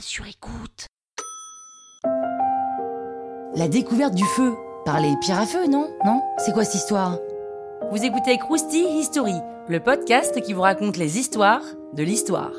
sur écoute. La découverte du feu par les pierres à feu, non? Non? C'est quoi cette histoire? Vous écoutez Krusty History, le podcast qui vous raconte les histoires de l'histoire.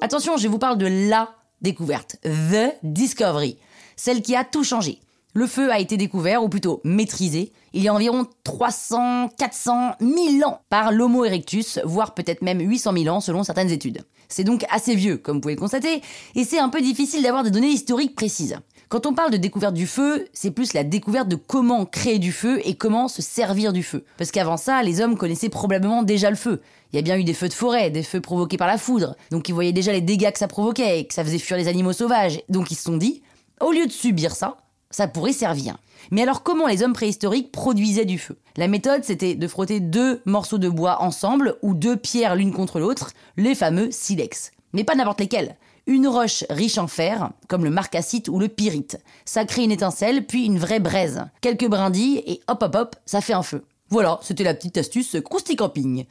Attention, je vous parle de LA découverte, The Discovery, celle qui a tout changé. Le feu a été découvert, ou plutôt maîtrisé, il y a environ 300, 400, 1000 ans par l'Homo erectus, voire peut-être même 800 000 ans selon certaines études. C'est donc assez vieux, comme vous pouvez le constater, et c'est un peu difficile d'avoir des données historiques précises. Quand on parle de découverte du feu, c'est plus la découverte de comment créer du feu et comment se servir du feu. Parce qu'avant ça, les hommes connaissaient probablement déjà le feu. Il y a bien eu des feux de forêt, des feux provoqués par la foudre, donc ils voyaient déjà les dégâts que ça provoquait et que ça faisait fuir les animaux sauvages. Donc ils se sont dit, au lieu de subir ça, ça pourrait servir. Mais alors comment les hommes préhistoriques produisaient du feu? La méthode c'était de frotter deux morceaux de bois ensemble ou deux pierres l'une contre l'autre, les fameux silex. Mais pas n'importe lesquels. Une roche riche en fer, comme le marcassite ou le pyrite. Ça crée une étincelle, puis une vraie braise. Quelques brindilles et hop hop hop, ça fait un feu. Voilà, c'était la petite astuce Krusty Camping.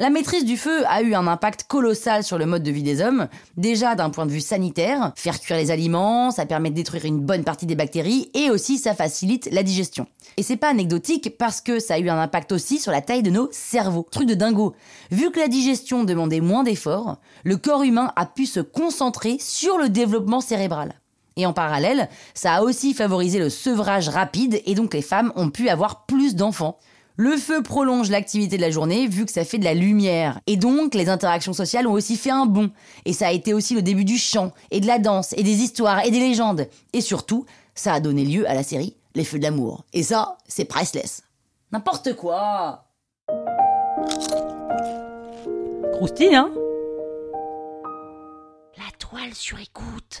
La maîtrise du feu a eu un impact colossal sur le mode de vie des hommes. Déjà d'un point de vue sanitaire, faire cuire les aliments, ça permet de détruire une bonne partie des bactéries et aussi ça facilite la digestion. Et c'est pas anecdotique parce que ça a eu un impact aussi sur la taille de nos cerveaux. Truc de dingo. Vu que la digestion demandait moins d'efforts, le corps humain a pu se concentrer sur le développement cérébral. Et en parallèle, ça a aussi favorisé le sevrage rapide et donc les femmes ont pu avoir plus d'enfants. Le feu prolonge l'activité de la journée vu que ça fait de la lumière. Et donc, les interactions sociales ont aussi fait un bond. Et ça a été aussi le début du chant, et de la danse, et des histoires, et des légendes. Et surtout, ça a donné lieu à la série Les Feux de l'amour. Et ça, c'est priceless. N'importe quoi Krusty, hein? La toile sur écoute.